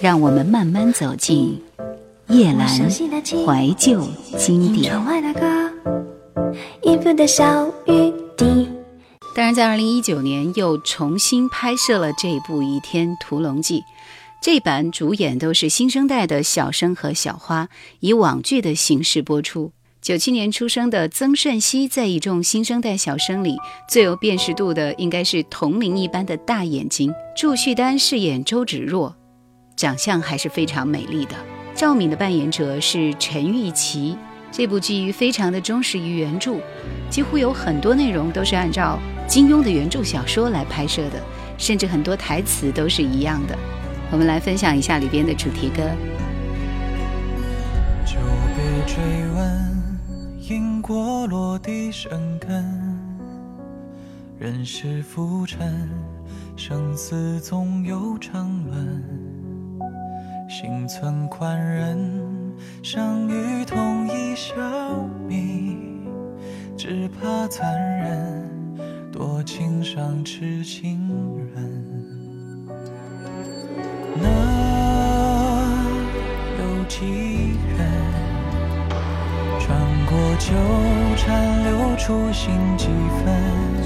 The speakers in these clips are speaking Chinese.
让我们慢慢走进叶阑怀旧经典。当然，在二零一九年又重新拍摄了这部《倚天屠龙记》，这版主演都是新生代的小生和小花，以网剧的形式播出。九七年出生的曾舜晞，在一众新生代小生里最有辨识度的，应该是铜铃一般的大眼睛。祝绪丹饰演周芷若，长相还是非常美丽的。赵敏的扮演者是陈钰琪。这部剧非常的忠实于原著，几乎有很多内容都是按照金庸的原著小说来拍摄的，甚至很多台词都是一样的。我们来分享一下里边的主题歌。就别追问因果落地生根，人世浮沉，生死总有常轮，心存宽仁。生于同一小米，只怕残忍，多情伤痴情人。能有几人穿过纠缠，留出心几分？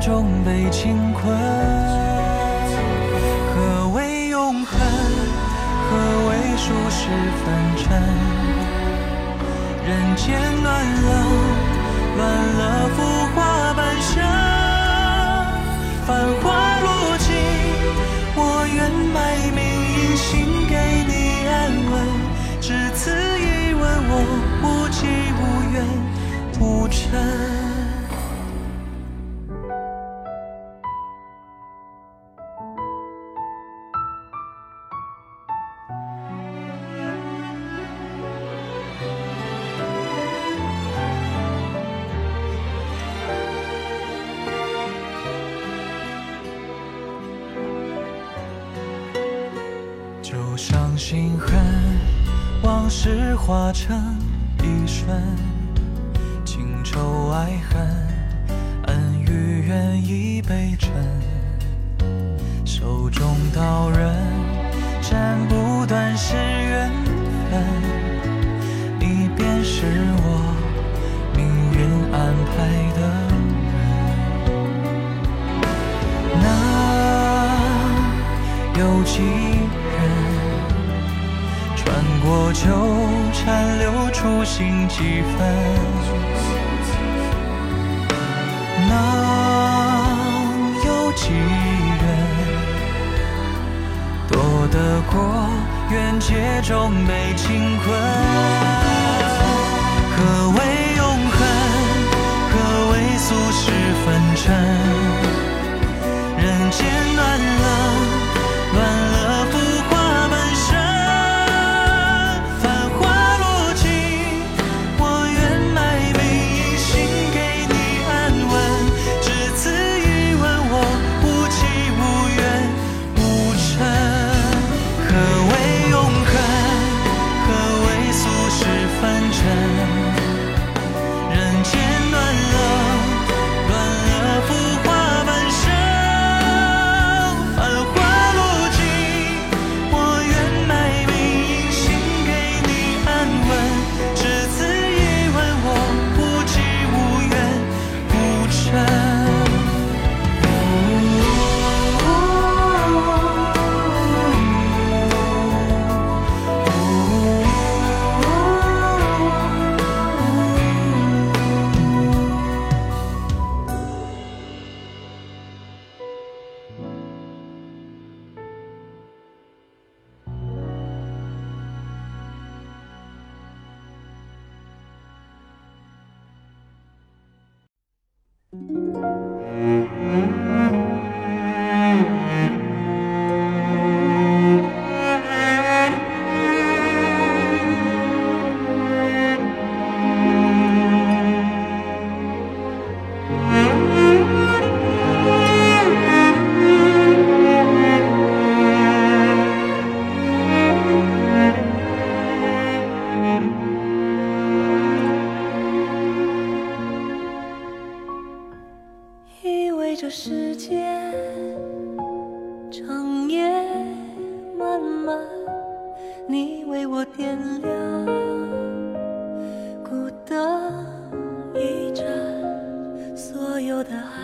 中被情困，何为永恒？何为数十分尘？人间乱了，乱了浮华半生。繁华落尽，我愿卖命一心给你安稳。只此一吻，我无疾无怨无嗔。成一瞬，情仇爱恨，恩与怨已被沉。手中刀刃，斩不断是缘分。你便是我命运安排的人，那有几？过纠缠，留初心几分？能有几人躲得过缘劫中被情困？Música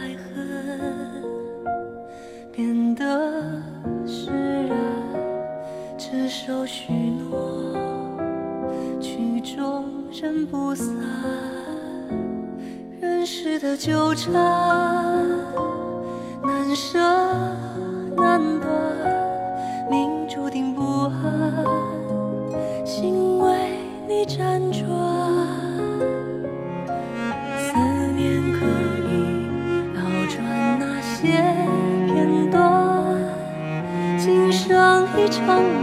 爱恨变得释然，执守许诺，曲终人不散。人世的纠缠，难舍难断，命注定不安，心为你辗转。生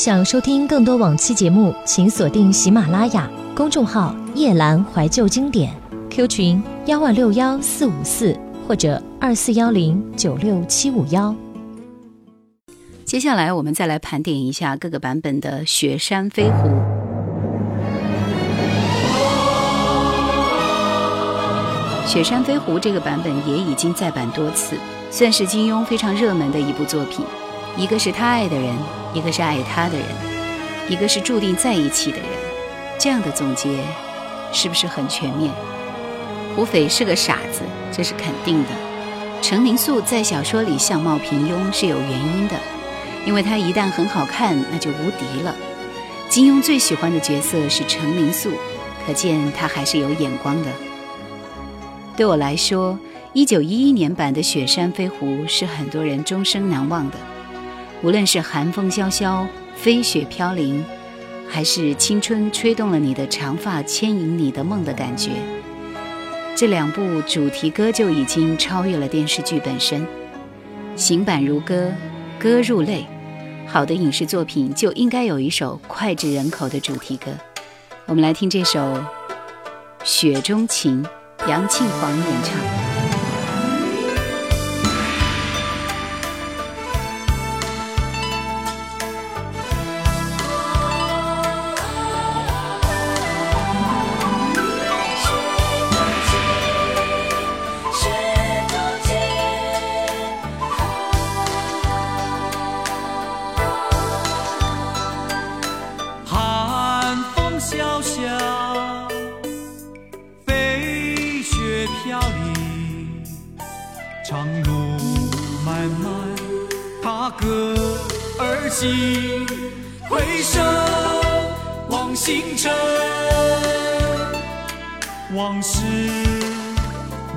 想收听更多往期节目，请锁定喜马拉雅公众号“夜阑怀旧经典 ”，Q 群幺万六幺四五四或者二四幺零九六七五幺。接下来我们再来盘点一下各个版本的《雪山飞狐》。《雪山飞狐》这个版本也已经再版多次，算是金庸非常热门的一部作品。一个是他爱的人，一个是爱他的人，一个是注定在一起的人。这样的总结是不是很全面？胡斐是个傻子，这是肯定的。程灵素在小说里相貌平庸是有原因的，因为她一旦很好看，那就无敌了。金庸最喜欢的角色是程灵素，可见他还是有眼光的。对我来说，一九一一年版的《雪山飞狐》是很多人终生难忘的。无论是寒风萧萧、飞雪飘零，还是青春吹动了你的长发、牵引你的梦的感觉，这两部主题歌就已经超越了电视剧本身。行板如歌，歌入泪。好的影视作品就应该有一首脍炙人口的主题歌。我们来听这首《雪中情》。杨庆煌演唱。回首望星辰，往事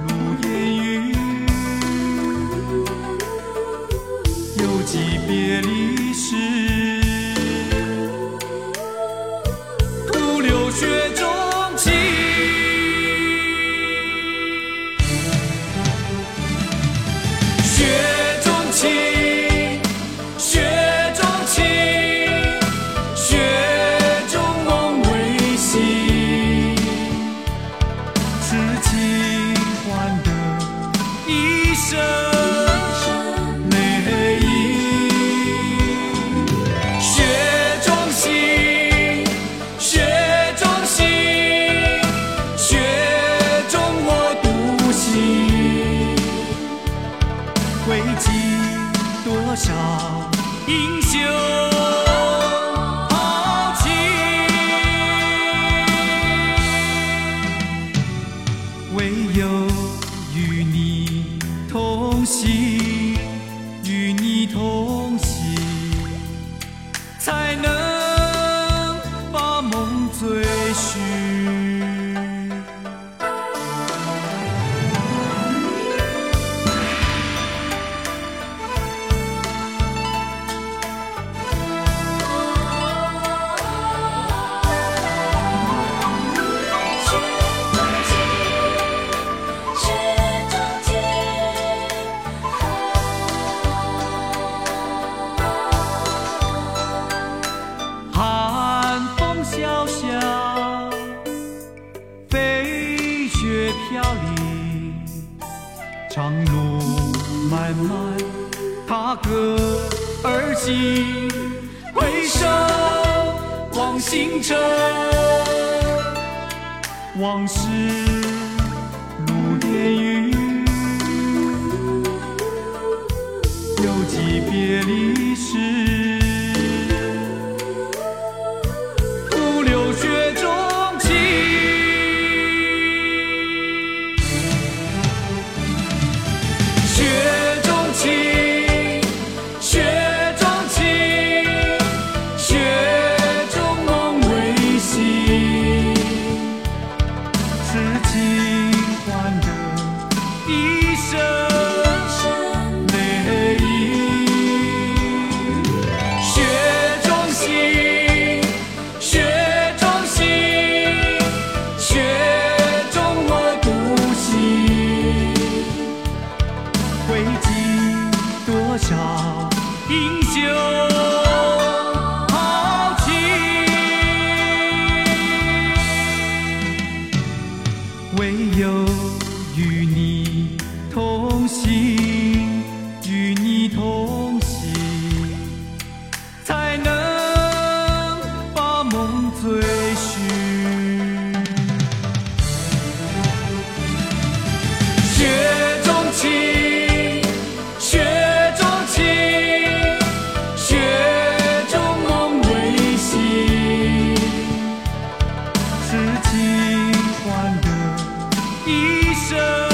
如烟云，犹记别离时。多少英雄。迈踏歌而行回首望星辰往事如烟云痴情换得一生。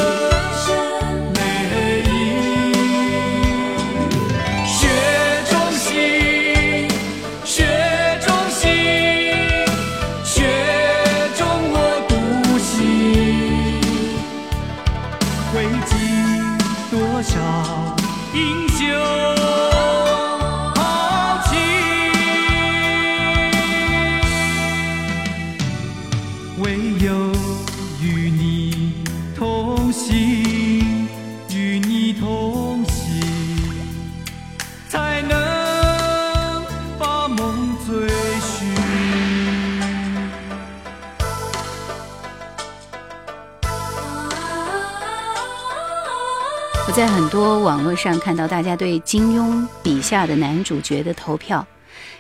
网络上看到大家对金庸笔下的男主角的投票，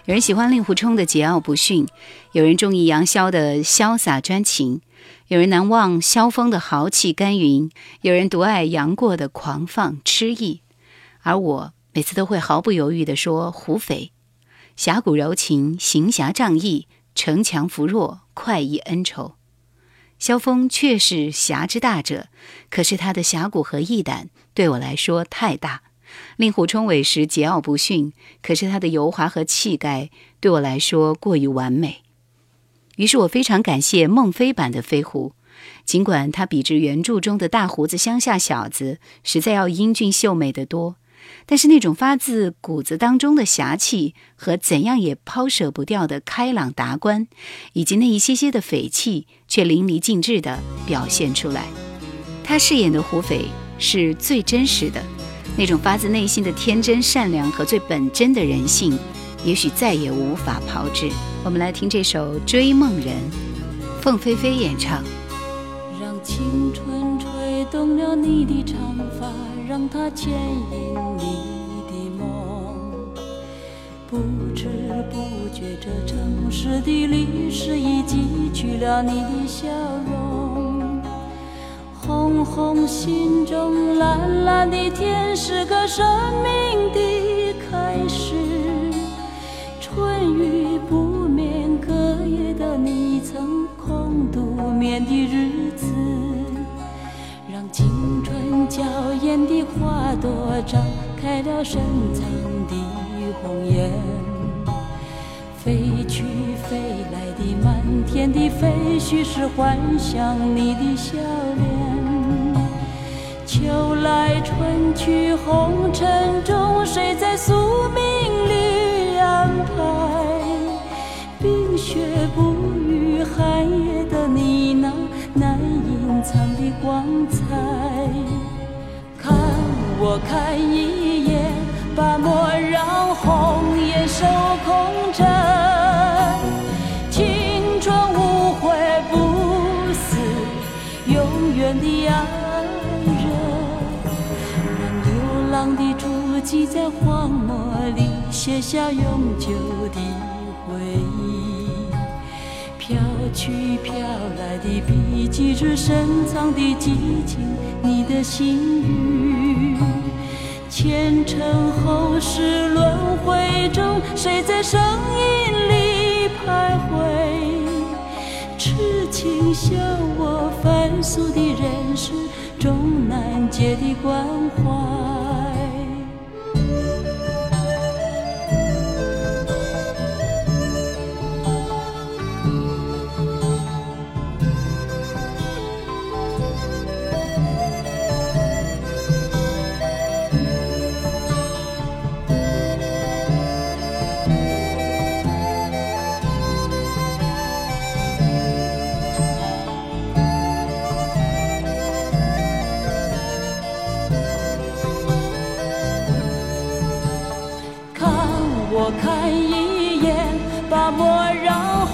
有人喜欢令狐冲的桀骜不驯，有人中意杨逍的潇洒专情，有人难忘萧峰的豪气干云，有人独爱杨过的狂放痴意，而我每次都会毫不犹豫地说胡斐，侠骨柔情，行侠仗义，城强扶弱，快意恩仇。萧峰确是侠之大者，可是他的侠骨和义胆对我来说太大；令狐冲委实桀骜不驯，可是他的油滑和气概对我来说过于完美。于是我非常感谢孟非版的飞狐，尽管他比之原著中的大胡子乡下小子实在要英俊秀美得多。但是那种发自骨子当中的侠气和怎样也抛舍不掉的开朗达观，以及那一些些的匪气，却淋漓尽致地表现出来。他饰演的胡斐是最真实的，那种发自内心的天真善良和最本真的人性，也许再也无法炮制。我们来听这首《追梦人》，凤飞飞演唱。让青春吹动了你的长发，让它牵引。不知不觉，这城市的历史已记取了你的笑容。红红心中，蓝蓝的天，是个生命的开始。春雨不眠，隔夜的你曾空独眠的日子，让青春娇艳的花朵绽开了深藏的。红颜，满天的飞絮是幻想你的笑脸。秋来春去红尘中，谁在宿命里安排？冰雪不语，寒夜的你那难隐藏的光彩。看我看一眼，把莫让。红颜守空枕，的爱人。让流浪的足迹在荒漠里写下永久的回忆。飘去飘来的笔迹，是深藏的激情，你的心语。前尘后世轮回中，谁在声音里徘徊？痴情笑我凡俗的人世，终难解的关怀。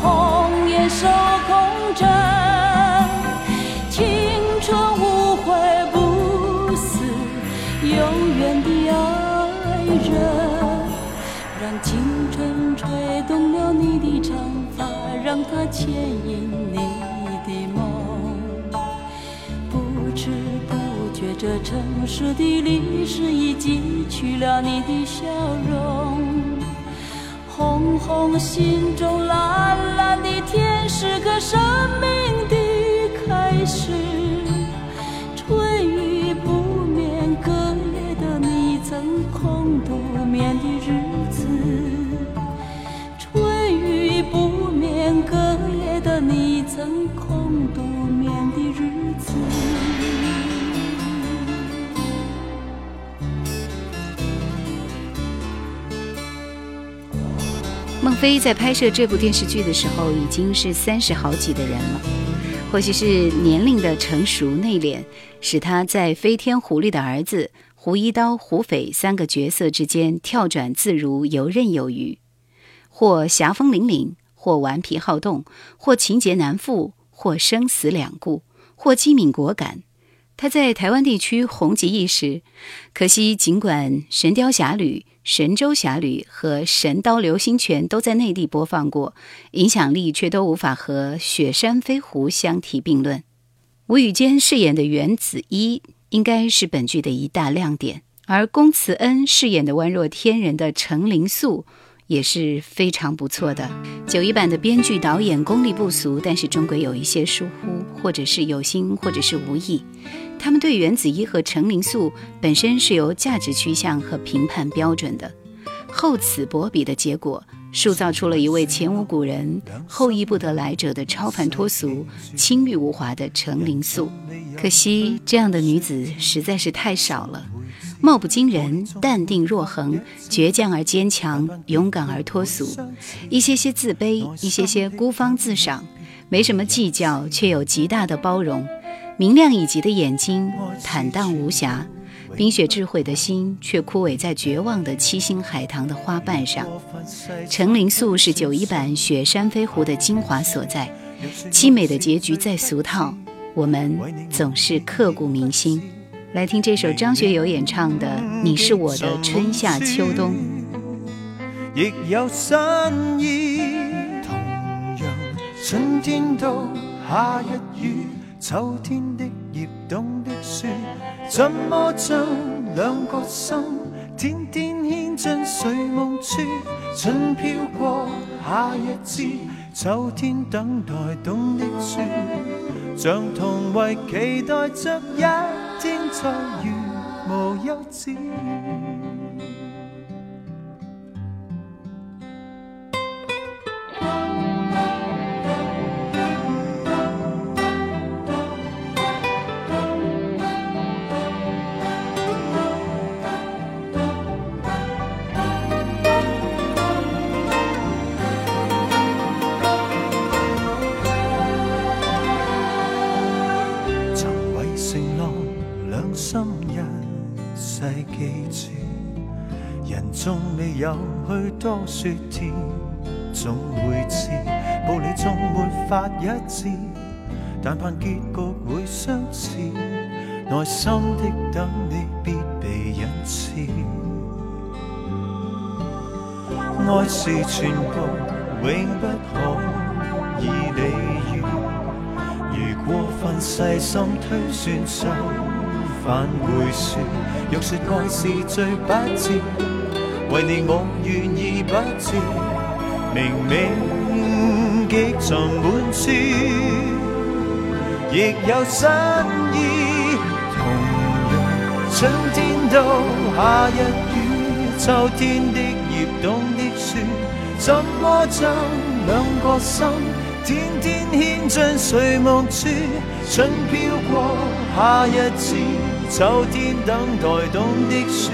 红颜守空枕，青春无悔不死，永远的爱人，让青春吹动了你的长发，让它牵引你的梦。不知不觉，这城市的历史已记取了你的笑容。红红心中，蓝蓝的天，是个生命的开始。春雨不眠，隔夜的你曾空独眠的日子。春雨不眠隔夜的你曾孟非在拍摄这部电视剧的时候已经是三十好几的人了，或许是年龄的成熟内敛，使他在飞天狐狸的儿子胡一刀、胡斐三个角色之间跳转自如、游刃有余。或侠风凛凛，或顽皮好动，或情节难复，或生死两顾，或机敏果敢。他在台湾地区红极一时，可惜尽管《神雕侠侣》《神州侠侣》和《神刀流星拳》都在内地播放过，影响力却都无法和《雪山飞狐》相提并论。吴宇坚饰演的袁子一应该是本剧的一大亮点，而龚慈恩饰演的宛若天人的程灵素。也是非常不错的。九一版的编剧导演功力不俗，但是终归有一些疏忽，或者是有心，或者是无意。他们对袁子一和程灵素本身是有价值趋向和评判标准的。厚此薄彼的结果，塑造出了一位前无古人、后亦不得来者的超凡脱俗、清玉无华的程灵素。可惜这样的女子实在是太少了。貌不惊人，淡定若恒，倔强而坚强，勇敢而脱俗，一些些自卑，一些些孤芳自赏，没什么计较，却有极大的包容，明亮以及的眼睛，坦荡无瑕，冰雪智慧的心，却枯萎在绝望的七星海棠的花瓣上。程灵素是九一版《雪山飞狐》的精华所在，凄美的结局再俗套，我们总是刻骨铭心。来听这首张学友演唱的《你是我的春夏秋冬》。亦有新意，春天到夏日雨，秋天的叶冬的雪，怎么将两个心天天牵进睡梦处？春飘过，夏日至，秋天等待冬的雪，像同为期待着一。天再遇无休止。许多说天总会知，道理总没法一致，但盼结局会相似。耐心的等你，必被引致。爱是全部，永不可以理喻。如过分细心推算，就反会说。若说爱是最不智。为你我愿意不知，明明极尽满处，亦有新意。同样，春天到夏日雨，秋天的叶冬的雪，怎么将两个心天天牵进睡梦处？春飘过，夏日至，秋天等待冬的雪。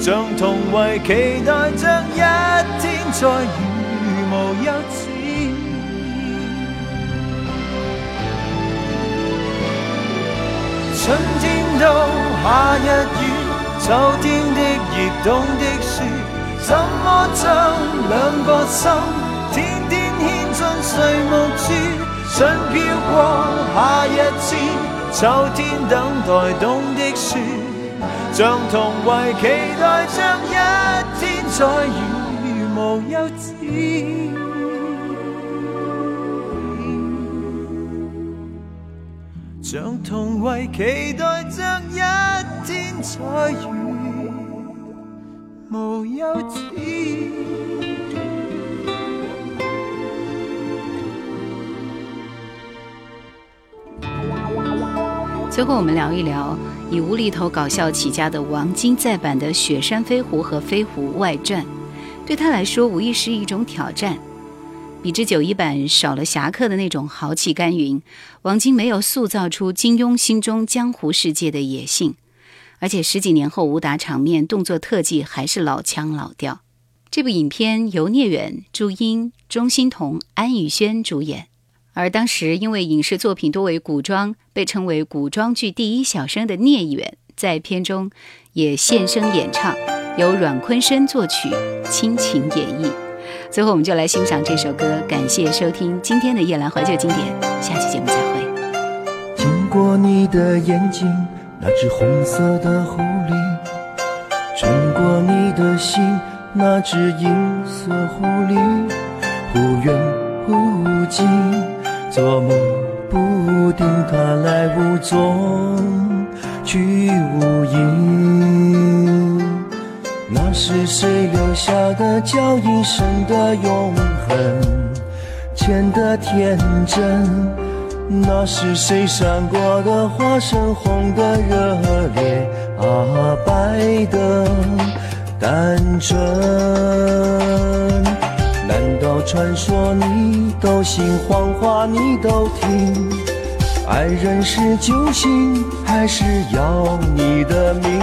像同为期待着一天再如无休止。春天到夏日雨，秋天的热冬的雪，怎么将两个心天天牵进睡梦处？春飘过夏日至，秋天等待冬的雪。像同为期待着一天再如无休止，像同为期待着一天再如无休止。最后，我们聊一聊以无厘头搞笑起家的王晶再版的《雪山飞狐》和《飞狐外传》，对他来说无疑是一种挑战。比之九一版少了侠客的那种豪气干云，王晶没有塑造出金庸心中江湖世界的野性，而且十几年后武打场面、动作特技还是老腔老调。这部影片由聂远、朱茵、钟欣桐、安以轩主演。而当时因为影视作品多为古装，被称为古装剧第一小生的聂远，在片中也现身演唱，由阮坤生作曲，倾情演绎。最后，我们就来欣赏这首歌。感谢收听今天的夜阑怀旧经典，下期节目再会。经过你的眼睛，那只红色的狐狸，穿过你的心，那只银色狐狸，忽远忽近，捉摸不定，它来无踪，去无影。那是谁留下的脚印，深的永恒，浅的天真？那是谁闪过的花，深红的热烈啊，白的单纯？传说你都信，谎话你都听？爱人是救星，还是要你的命？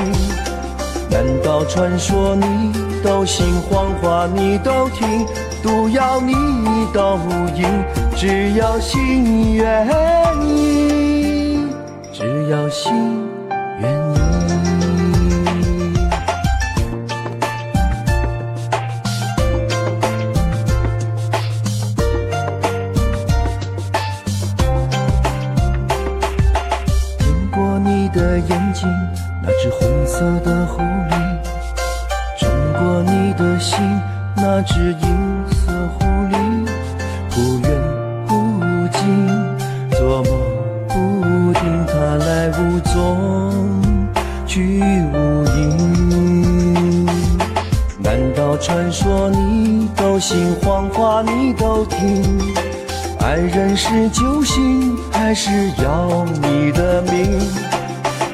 难道传说你都信，谎话你都听，毒药你都饮？只要心愿意，只要心愿意。那只红色的狐狸，穿过你的心，那只银色狐狸，忽远忽近，捉摸不定，它来无踪，去无影。难道传说你都信，谎话你都听？爱人是救星，还是要你的命？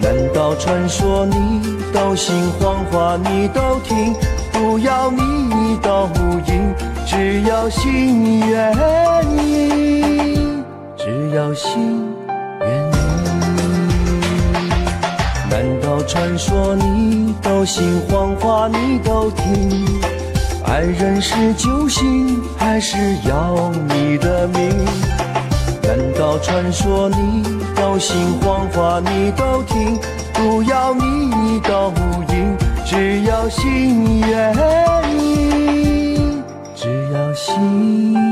难道传说你都信，谎话你都听？不要你都饮，只要心愿意，只要心愿意。难道传说你都信，谎话你都听？爱人是救星，还是要你的命？难道传说你都心谎话你都听不要你都影只要心愿意只要心